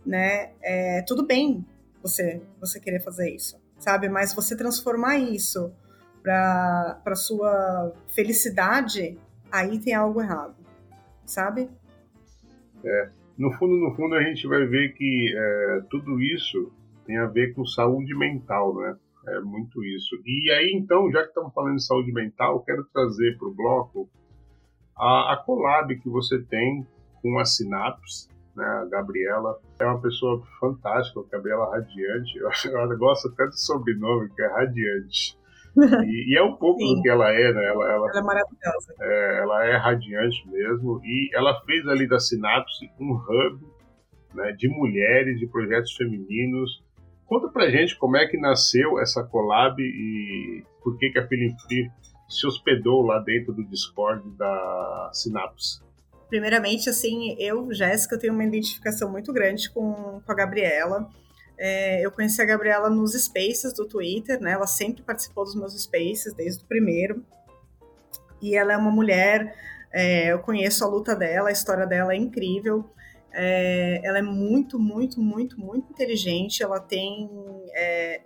né? É, tudo bem você, você querer fazer isso, sabe? Mas você transformar isso para sua felicidade, aí tem algo errado, sabe? É. no fundo, no fundo, a gente vai ver que é, tudo isso tem a ver com saúde mental, né? É muito isso. E aí, então, já que estamos falando de saúde mental, quero trazer para o bloco a, a collab que você tem com a Sinapse, né? A Gabriela é uma pessoa fantástica, a Gabriela Radiante. <laughs> Eu, eu gosto até do sobrenome, que é Radiante. <laughs> E, e, é um pouco Sim. do que ela é, né? Ela, ela, ela é maravilhosa. É, ela é radiante mesmo. E ela fez ali da Sinapse um hub né, de mulheres, de projetos femininos. Conta pra gente como é que nasceu essa collab e por que, que a Feeling Free se hospedou lá dentro do Discord da Sinapse. Primeiramente, assim, eu, Jéssica, tenho uma identificação muito grande com, com a Gabriela. É, eu conheci a Gabriela nos Spaces do Twitter, né? Ela sempre participou dos meus Spaces, desde o primeiro. E ela é uma mulher, é, eu conheço a luta dela, a história dela é incrível. É, ela é muito, muito, muito, muito inteligente. Ela tem é,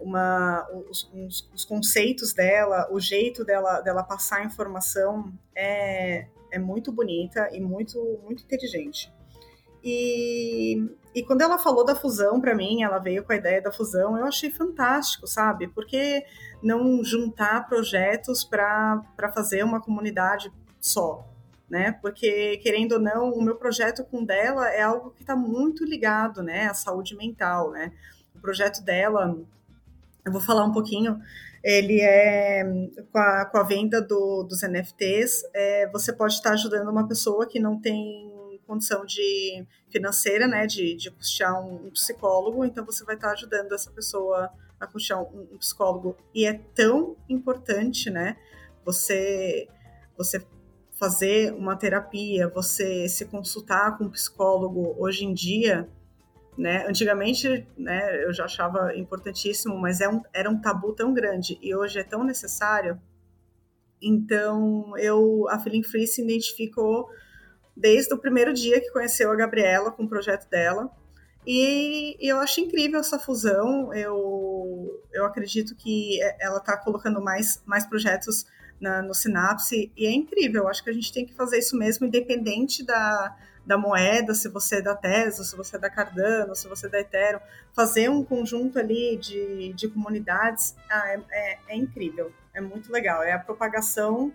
uma, os, os, os, conceitos dela, o jeito dela, dela passar informação é, é muito bonita e muito, muito inteligente. E, e quando ela falou da fusão para mim, ela veio com a ideia da fusão, eu achei fantástico, sabe? Porque não juntar projetos para fazer uma comunidade só, né? Porque, querendo ou não, o meu projeto com dela é algo que está muito ligado, né? À saúde mental, né? O projeto dela, eu vou falar um pouquinho, ele é com a, com a venda do, dos NFTs, é, você pode estar ajudando uma pessoa que não tem condição de financeira, né, de, de custear um, um psicólogo, então você vai estar ajudando essa pessoa a custear um, um psicólogo. E é tão importante, né, você, você fazer uma terapia, você se consultar com um psicólogo hoje em dia, né? Antigamente, né, eu já achava importantíssimo, mas é um, era um tabu tão grande e hoje é tão necessário. Então, eu a Feeling Free se identificou desde o primeiro dia que conheceu a Gabriela com o projeto dela. E, e eu acho incrível essa fusão. Eu, eu acredito que ela está colocando mais, mais projetos na, no Sinapse e é incrível. Acho que a gente tem que fazer isso mesmo, independente da, da moeda, se você é da Tesla, se você é da Cardano, se você é da Ethereum, fazer um conjunto ali de, de comunidades ah, é, é, é, incrível, é muito legal. É a propagação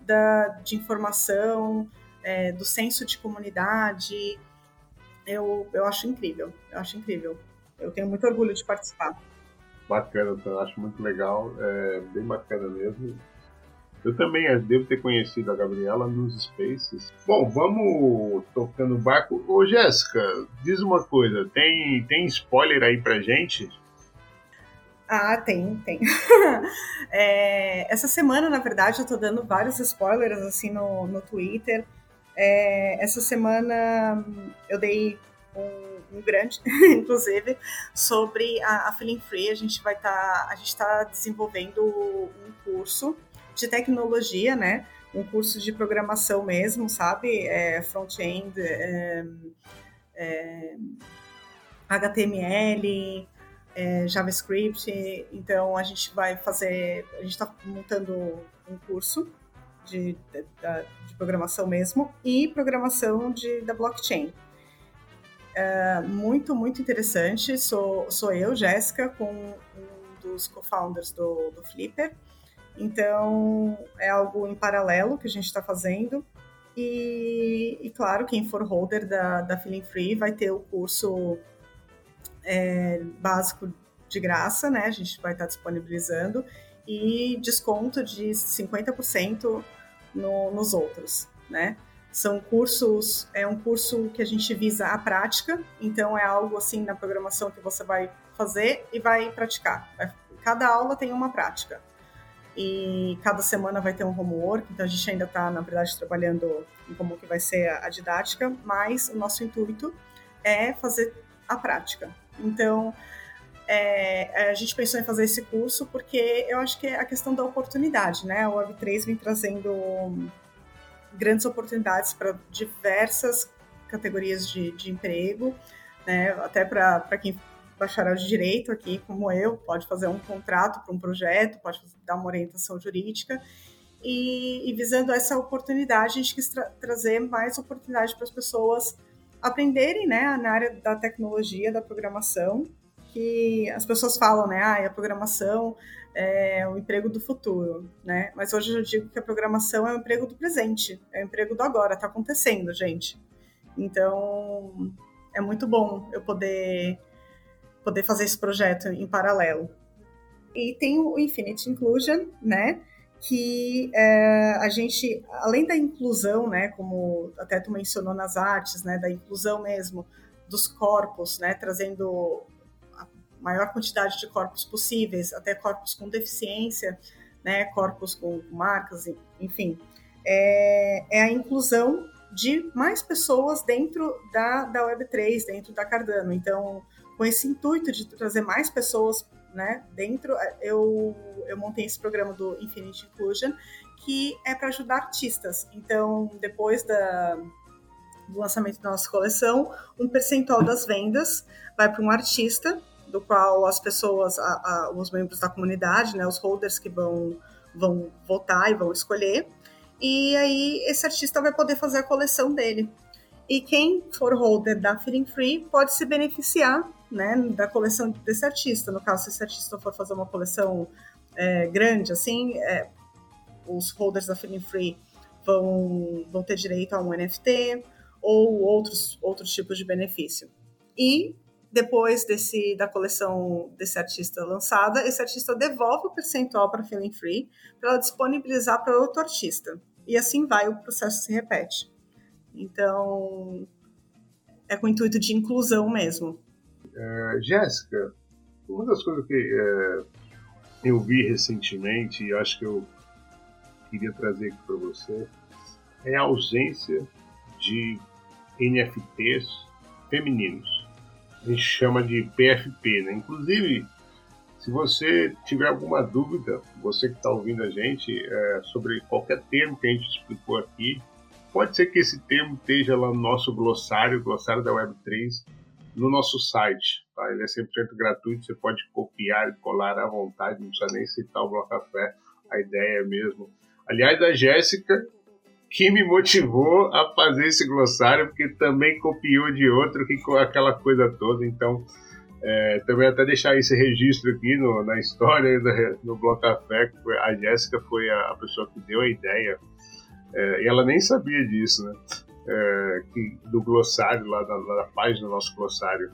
da, de informação, é, do senso de comunidade. Eu, eu acho incrível, eu acho incrível. Eu tenho muito orgulho de participar. Bacana, eu acho muito legal, é bem bacana mesmo. Eu também eh, devo ter conhecido a Gabriela nos Spaces. Bom, vamos tocando o barco. Ô, Jéssica, diz uma coisa: tem, tem spoiler aí pra gente? Ah, tem, tem. <laughs> é, essa semana, na verdade, eu tô dando vários spoilers assim no, no Twitter. É, essa semana eu dei um, um grande, <laughs> inclusive, sobre a, a Feeling Free. A gente vai estar, tá, a gente está desenvolvendo um curso de tecnologia, né? Um curso de programação mesmo, sabe? É, Front-end, é, é, HTML, é, JavaScript. Então a gente vai fazer, a gente está montando um curso de, de, de, programação mesmo e programação de, da blockchain. É, muito, muito interessante. Sou, sou eu, Jéssica, com um dos co-founders do, do Flipper. Então, é algo em paralelo que a gente está fazendo. E, e, claro, quem for holder da, da Feeling Free vai ter o curso é, básico de graça, né? A gente vai estar disponibilizando. E desconto de 50% no, nos outros, né? São cursos, é um curso que a gente visa a prática, então é algo assim na programação que você vai fazer e vai praticar. Cada aula tem uma prática e cada semana vai ter um homework, então a gente ainda está, na verdade, trabalhando em como que vai ser a, didática, mas o nosso intuito é fazer a prática. Então, é, a gente pensou em fazer esse curso porque eu acho que é a questão da oportunidade, né? O Web3 vem trazendo grandes oportunidades para diversas categorias de, de emprego, né? Até para quem bacharel de direito aqui, como eu, pode fazer um contrato para um projeto, pode dar uma orientação jurídica. E, e visando essa oportunidade, a gente quis tra trazer mais oportunidade para as pessoas aprenderem, né, na área da tecnologia, da programação, que as pessoas falam, né, ah, a programação é o emprego do futuro, né? Mas hoje eu digo que a programação é o emprego do presente, é o emprego do agora, está acontecendo, gente. Então, é muito bom eu poder poder fazer esse projeto em paralelo. E tem o Infinite Inclusion, né? Que é, a gente, além da inclusão, né? Como até tu mencionou nas artes, né? Da inclusão mesmo dos corpos, né? Trazendo maior quantidade de corpos possíveis, até corpos com deficiência, né, corpos com marcas, enfim, é, é a inclusão de mais pessoas dentro da, da Web3, dentro da Cardano. Então, com esse intuito de trazer mais pessoas né, dentro, eu, eu montei esse programa do Infinite Inclusion, que é para ajudar artistas. Então, depois da, do lançamento da nossa coleção, um percentual das vendas vai para um artista do qual as pessoas, a, a, os membros da comunidade, né, os holders que vão, vão votar e vão escolher. E aí esse artista vai poder fazer a coleção dele. E quem for holder da Feeling Free pode se beneficiar né, da coleção desse artista. No caso, se esse artista for fazer uma coleção é, grande, assim, é, os holders da Feeling Free vão, vão ter direito a um NFT ou outros, outros tipos de benefício. E depois desse da coleção desse artista lançada, esse artista devolve o percentual para a Feeling Free para ela disponibilizar para outro artista. E assim vai, o processo se repete. Então, é com o intuito de inclusão mesmo. É, Jéssica, uma das coisas que é, eu vi recentemente e acho que eu queria trazer aqui para você é a ausência de NFTs femininos a gente chama de PFP, né? Inclusive, se você tiver alguma dúvida, você que está ouvindo a gente, é, sobre qualquer termo que a gente explicou aqui, pode ser que esse termo esteja lá no nosso glossário, glossário da Web3, no nosso site. Tá? Ele é 100% gratuito, você pode copiar e colar à vontade, não precisa nem citar o Bloco Café, a ideia é mesmo. Aliás, a Jéssica que me motivou a fazer esse glossário, porque também copiou de outro, que aquela coisa toda. Então, é, também até deixar esse registro aqui no, na história do, no Bloco que a Jéssica foi a, pessoa que deu a ideia, é, ela nem sabia disso, né? É, que, do glossário, lá da, da, página do nosso glossário,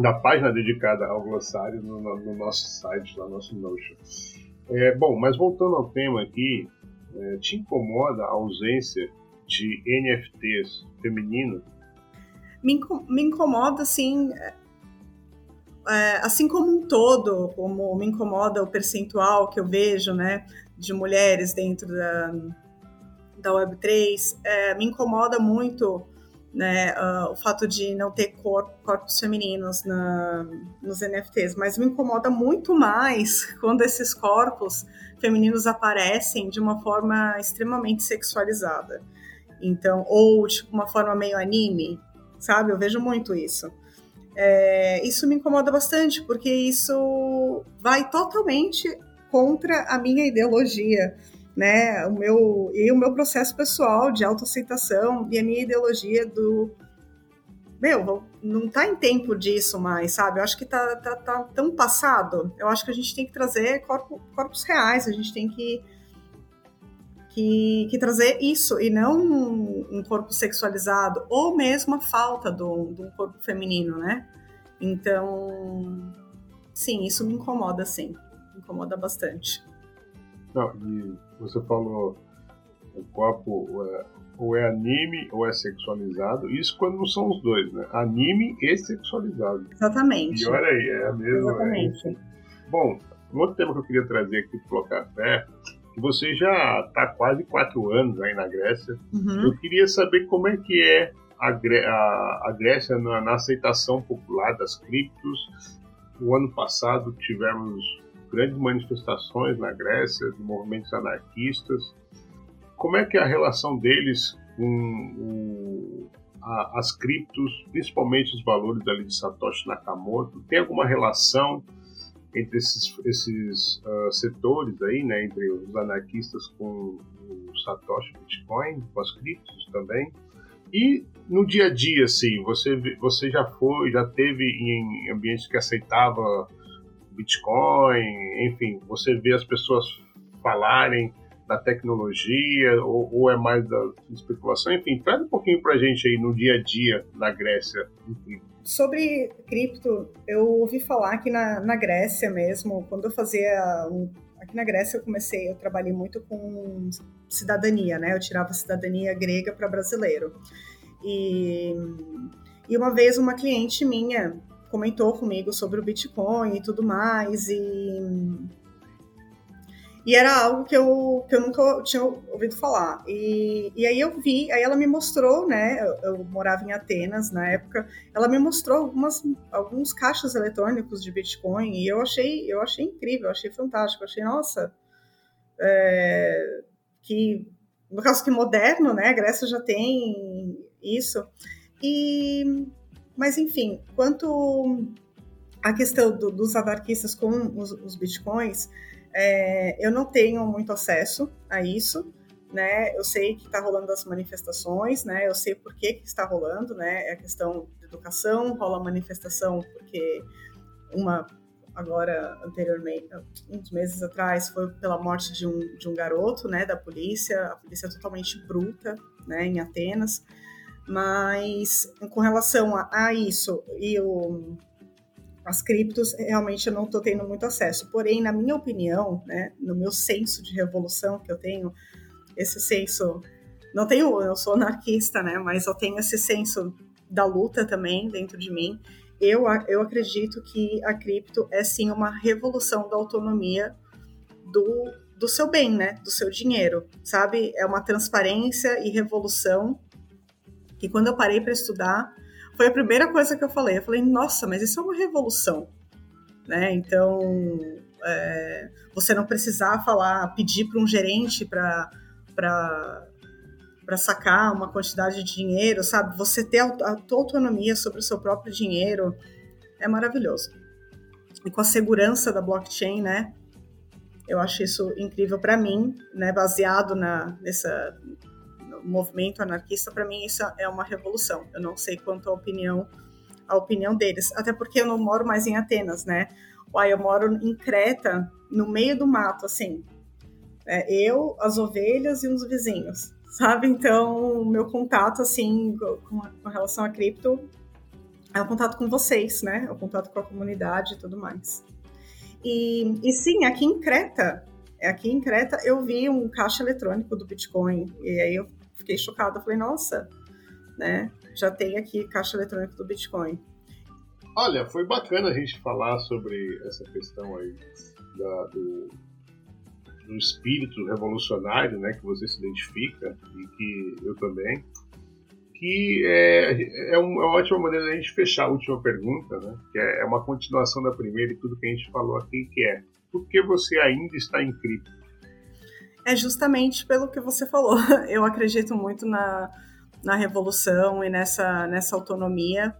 da página dedicada ao glossário no, no, no nosso site, lá no nosso Notion. É, bom, mas voltando ao tema aqui, é, te incomoda a ausência de NFTs femininos? Me, me incomoda, assim, é, é, assim como um todo, como me incomoda o percentual que eu vejo, né, de mulheres dentro da, da Web3, é, me incomoda muito né, uh, o fato de não ter cor, corpos femininos na, nos NFTs, mas me incomoda muito mais <laughs> quando esses corpos femininos aparecem de uma forma extremamente sexualizada. Então, ou tipo uma forma meio anime, sabe? Eu vejo muito isso. É, isso me incomoda bastante, porque isso vai totalmente contra a minha ideologia né, o meu e o meu processo pessoal de autoaceitação e a minha ideologia do meu, não tá em tempo disso mais, sabe? Eu acho que tá, tá, tá tão passado. Eu acho que a gente tem que trazer corpo, corpos reais, a gente tem que, que, que trazer isso e não um, um, corpo sexualizado ou mesmo a falta do, do corpo feminino, né? Então, sim, isso me incomoda, sim. Me incomoda bastante. Não, e você falou o corpo é, ou é anime ou é sexualizado. Isso quando não são os dois, né? Anime e sexualizado. Exatamente. Pior aí, é a mesma. Exatamente. É. Bom, um outro tema que eu queria trazer aqui para o café, que você já está quase quatro anos aí na Grécia. Uhum. Eu queria saber como é que é a, a, a Grécia na, na aceitação popular das criptos. O ano passado tivemos grandes manifestações na Grécia, de movimentos anarquistas. Como é que é a relação deles com o, a, as criptos, principalmente os valores ali de Satoshi Nakamoto? Tem alguma relação entre esses, esses uh, setores aí, né, entre os anarquistas com o Satoshi Bitcoin, com as criptos também? E no dia a dia, assim, você, você já foi, já teve em ambientes que aceitava Bitcoin, enfim, você vê as pessoas falarem da tecnologia ou, ou é mais da especulação? Enfim, traz um pouquinho para a gente aí no dia a dia na Grécia. Sobre cripto, eu ouvi falar que na, na Grécia mesmo, quando eu fazia um, aqui na Grécia eu comecei, eu trabalhei muito com cidadania, né? Eu tirava cidadania grega para brasileiro. E, e uma vez uma cliente minha comentou comigo sobre o Bitcoin e tudo mais, e e era algo que eu, que eu nunca tinha ouvido falar. E, e aí eu vi, aí ela me mostrou, né? Eu, eu, morava em Atenas na época. Ela me mostrou algumas, alguns caixas eletrônicos de Bitcoin e eu achei, eu achei incrível, achei fantástico. Achei, nossa, é, que no caso que moderno, né? A Grécia já tem isso. E, mas enfim, quanto a questão do, dos anarquistas com os, os bitcoins, é, eu não tenho muito acesso a isso, né? Eu sei que está rolando as manifestações, né? Eu sei por que, que está rolando, né? É a questão de educação, rola manifestação porque uma agora anteriormente, uns meses atrás, foi pela morte de um, de um garoto, né? Da polícia, a polícia totalmente bruta, né? Em Atenas, mas com relação a, a isso e o as criptos, realmente eu não estou tendo muito acesso. Porém, na minha opinião, né, no meu senso de revolução que eu tenho, esse senso. Não tenho, eu sou anarquista, né? Mas eu tenho esse senso da luta também dentro de mim. Eu, eu acredito que a cripto é sim uma revolução da autonomia do, do seu bem, né? Do seu dinheiro, sabe? É uma transparência e revolução que quando eu parei para estudar, foi a primeira coisa que eu falei. Eu falei, nossa, mas isso é uma revolução. Né? Então, é, você não precisar falar, pedir para um gerente para para sacar uma quantidade de dinheiro, sabe? Você ter a, tua autonomia sobre o seu próprio dinheiro é maravilhoso. E com a segurança da blockchain, né? Eu acho isso incrível para mim, né? Baseado na, nessa, movimento anarquista, para mim isso é uma revolução. Eu não sei quanto a opinião a opinião deles, até porque eu não moro mais em Atenas, né? Uai, eu moro em Creta, no meio do mato, assim. É, eu, as ovelhas e uns vizinhos, sabe? Então, meu contato, assim, com, com relação a cripto, é o contato com vocês, né? É o contato com a comunidade e tudo mais. E, e sim, aqui em Creta, aqui em Creta eu vi um caixa eletrônico do Bitcoin e aí eu fiquei chocada. Falei, nossa, né? Já tem aqui caixa eletrônica do Bitcoin. Olha, foi bacana a gente falar sobre essa questão aí da, do, do espírito revolucionário, né, que você se identifica e que eu também, que é, é, uma ótima maneira da gente fechar a última pergunta, né, que é, é uma continuação da primeira e tudo que a gente falou aqui, que é por que você ainda está em cripto? É justamente pelo que você falou. <laughs> Eu acredito muito na, na revolução e nessa, nessa autonomia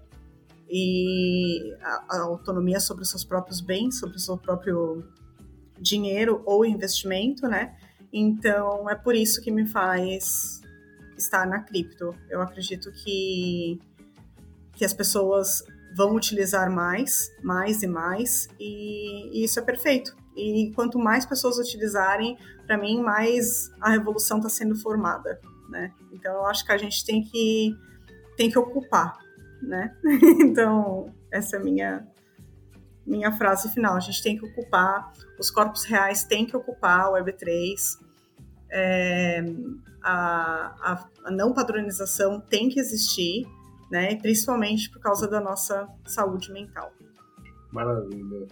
e a, a, autonomia sobre os seus próprios bens, sobre o seu próprio dinheiro ou investimento, né? Então é por isso que me faz estar na cripto. Eu acredito que que as pessoas vão utilizar mais, mais e mais, e, e isso é perfeito. E quanto mais pessoas utilizarem, para mim, mais a revolução está sendo formada, né? Então, eu acho que a gente tem que tem que ocupar, né? <laughs> então, essa é a minha minha frase final. A gente tem que ocupar, os corpos reais têm que ocupar o Web3, é, a, a, a, não padronização tem que existir, né? Principalmente por causa da nossa saúde mental. Maravilha.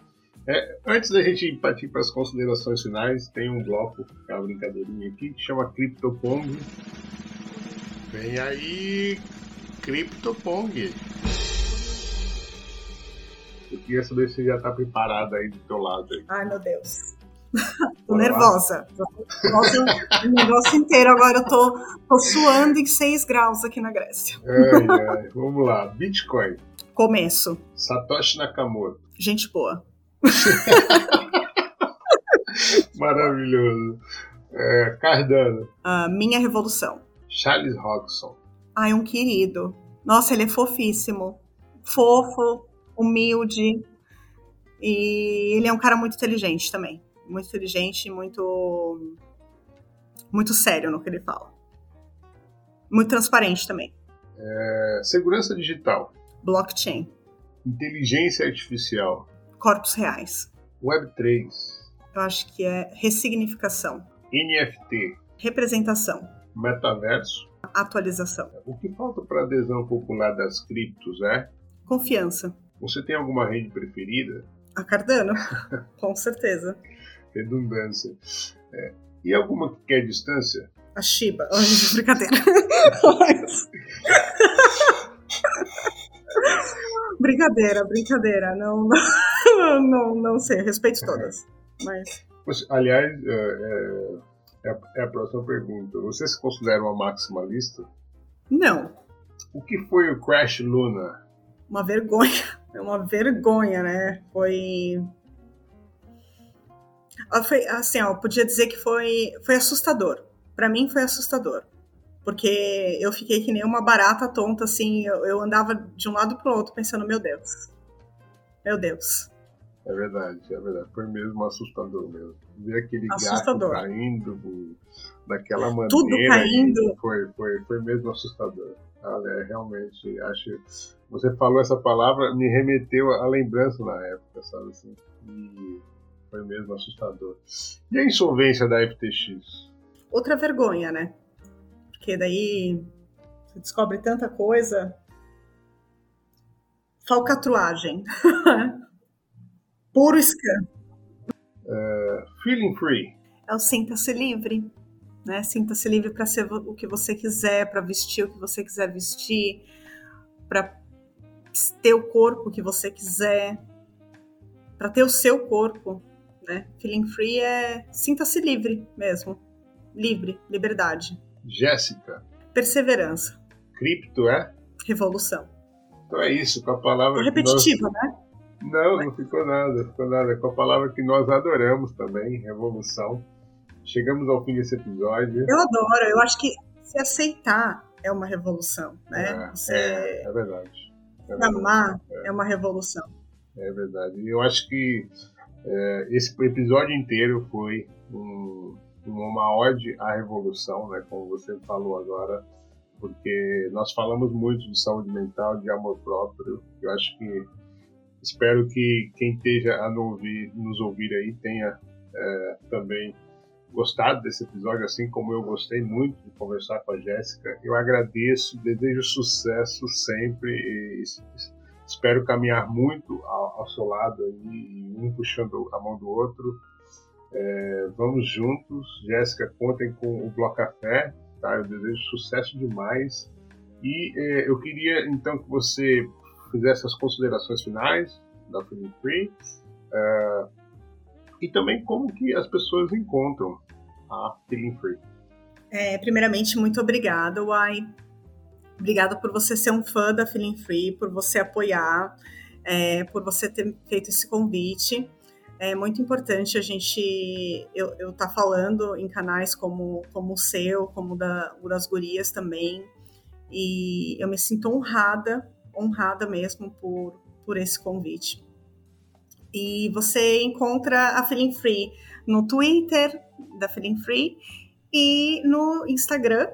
É, antes da gente partir para as considerações finais, tem um bloco, é uma brincadeirinha aqui, que chama CryptoPong. Vem aí, CryptoPong. Eu queria saber se você já está preparado aí do teu lado. Aí. Ai, meu Deus. <laughs> tô nervosa. Nossa, o negócio inteiro. Agora eu tô, tô suando em 6 graus aqui na Grécia. Ai, ai. Vamos lá. Bitcoin. Começo. Satoshi Nakamoto. Gente boa. <laughs> Maravilhoso. É, Cardano. Minha Revolução. Charles Hodgson. Ai, um querido. Nossa, ele é fofíssimo. Fofo, humilde. E ele é um cara muito inteligente também. Muito inteligente, muito. Muito sério no que ele fala. Muito transparente também. É, segurança digital. Blockchain. Inteligência artificial. Corpos reais. Web3. Eu acho que é ressignificação. NFT. Representação. Metaverso. Atualização. O que falta para a adesão popular das criptos é? Confiança. Você tem alguma rede preferida? A Cardano, <laughs> com certeza. Redundância. É. E alguma que quer distância? A Shiba. Oh, <laughs> brincadeira. <laughs> brincadeira, brincadeira. Não, não, não, não sei. Respeito todas. Mas... Aliás, é, é, é a próxima pergunta. Você se considera uma maximalista? Não. O que foi o Crash Luna? Uma vergonha. É uma vergonha, né? Foi. Foi assim, ó, podia dizer que foi, foi assustador. Para mim foi assustador. Porque eu fiquei que nem uma barata tonta, assim. Eu, eu andava de um lado pro outro pensando, meu Deus. Meu Deus. É verdade, é verdade. Foi mesmo assustador mesmo. Ver aquele assustador. gato caindo daquela maneira. Tudo caindo. Foi, foi, foi mesmo assustador. Olha, realmente, acho. Você falou essa palavra, me remeteu à lembrança na época, sabe assim? E foi mesmo assustador. E a insolvência da FTX? Outra vergonha, né? Porque daí você descobre tanta coisa. Falcatruagem. <laughs> Puro scam. Uh, feeling free. É o sinta-se livre. Né? Sinta-se livre para ser o que você quiser, para vestir o que você quiser vestir, para ter o corpo que você quiser, para ter o seu corpo. Né? Feeling free é sinta-se livre mesmo. Livre, liberdade. Jéssica. Perseverança. Cripto é? Revolução. Então é isso, com a palavra. repetitiva, nós... né? Não, não ficou nada, ficou nada. Com a palavra que nós adoramos também, revolução. Chegamos ao fim desse episódio. Eu adoro, eu acho que se aceitar é uma revolução, né? É, é, é verdade. É amar é. é. uma revolução. É verdade. E eu acho que é, esse episódio inteiro foi um, uma ode à revolução, né? Como você falou agora, porque nós falamos muito de saúde mental, de amor próprio. Eu acho que Espero que quem esteja a nos ouvir aí tenha é, também gostado desse episódio, assim como eu gostei muito de conversar com a Jéssica. Eu agradeço, desejo sucesso sempre e espero caminhar muito ao, ao seu lado aí, um puxando a mão do outro. É, vamos juntos, Jéssica, contem com o Bloco Café, tá? Eu desejo sucesso demais. E é, eu queria então que você fizesse as considerações finais da Feeling Free uh, e também como que as pessoas encontram a Feeling Free. É, primeiramente, muito obrigada, Uai. Obrigada por você ser um fã da Feeling Free, por você apoiar, é, por você ter feito esse convite. É muito importante a gente eu estar tá falando em canais como, como o seu, como da, o das gurias também. E eu me sinto honrada honrada mesmo por, por esse convite. E você encontra a Feeling Free no Twitter da Feeling Free e no Instagram.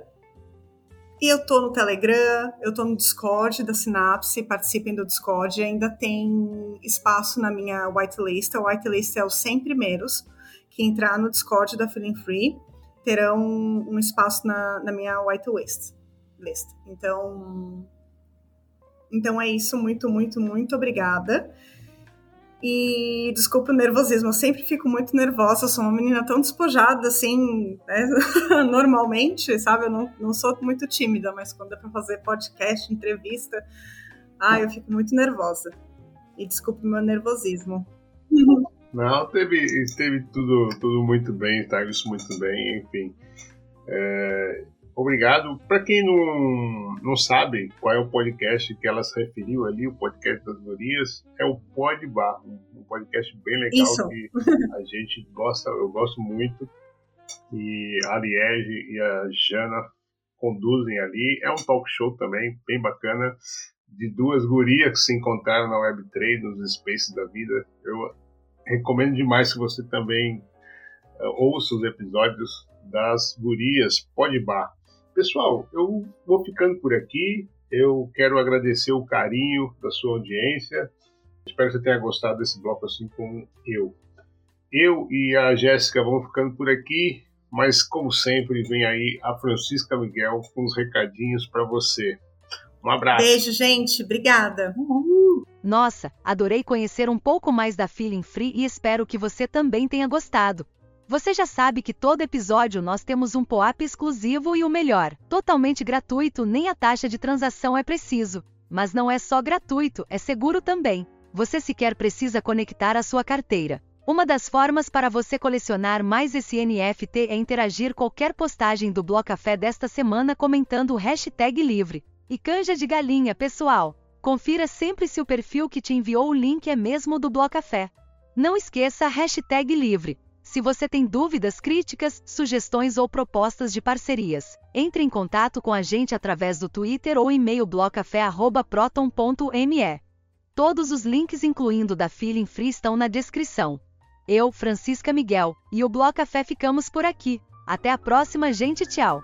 E eu tô no Telegram, eu tô no Discord da Sinapse, participem do Discord. Ainda tem espaço na minha whitelist. A whitelist é os 100 primeiros que entrar no Discord da Feeling Free terão um espaço na, na minha whitelist. List. Então, então é isso, muito, muito, muito obrigada. E desculpa o nervosismo, eu sempre fico muito nervosa, eu sou uma menina tão despojada assim, né? <laughs> normalmente, sabe? Eu não, não sou muito tímida, mas quando é para fazer podcast, entrevista, ah, eu fico muito nervosa. E desculpe o meu nervosismo. Não, teve, teve tudo, tudo muito bem, tá? Isso muito bem, enfim. É, Obrigado. Para quem não, não sabe qual é o podcast que ela se referiu ali, o podcast das gurias, é o Pod Bar, um podcast bem legal Isso. que a gente gosta, eu gosto muito. E a Liege e a Jana conduzem ali. É um talk show também, bem bacana, de duas gurias que se encontraram na Web3, nos spaces da vida. Eu recomendo demais que você também uh, ouça os episódios das gurias Podbar. Pessoal, eu vou ficando por aqui. Eu quero agradecer o carinho da sua audiência. Espero que você tenha gostado desse bloco assim como eu. Eu e a Jéssica vamos ficando por aqui, mas como sempre, vem aí a Francisca Miguel com os recadinhos para você. Um abraço. Beijo, gente. Obrigada. Uhul. Nossa, adorei conhecer um pouco mais da Feeling Free e espero que você também tenha gostado. Você já sabe que todo episódio nós temos um POAP exclusivo e o melhor, totalmente gratuito, nem a taxa de transação é preciso. Mas não é só gratuito, é seguro também. Você sequer precisa conectar a sua carteira. Uma das formas para você colecionar mais esse NFT é interagir qualquer postagem do Blocafé desta semana comentando o hashtag livre. E canja de galinha, pessoal! Confira sempre se o perfil que te enviou o link é mesmo do Blocafé. Não esqueça a hashtag livre. Se você tem dúvidas, críticas, sugestões ou propostas de parcerias, entre em contato com a gente através do Twitter ou e-mail blocafé@proton.me. Todos os links incluindo da Feeling Free estão na descrição. Eu, Francisca Miguel, e o Blocafé ficamos por aqui. Até a próxima, gente, tchau.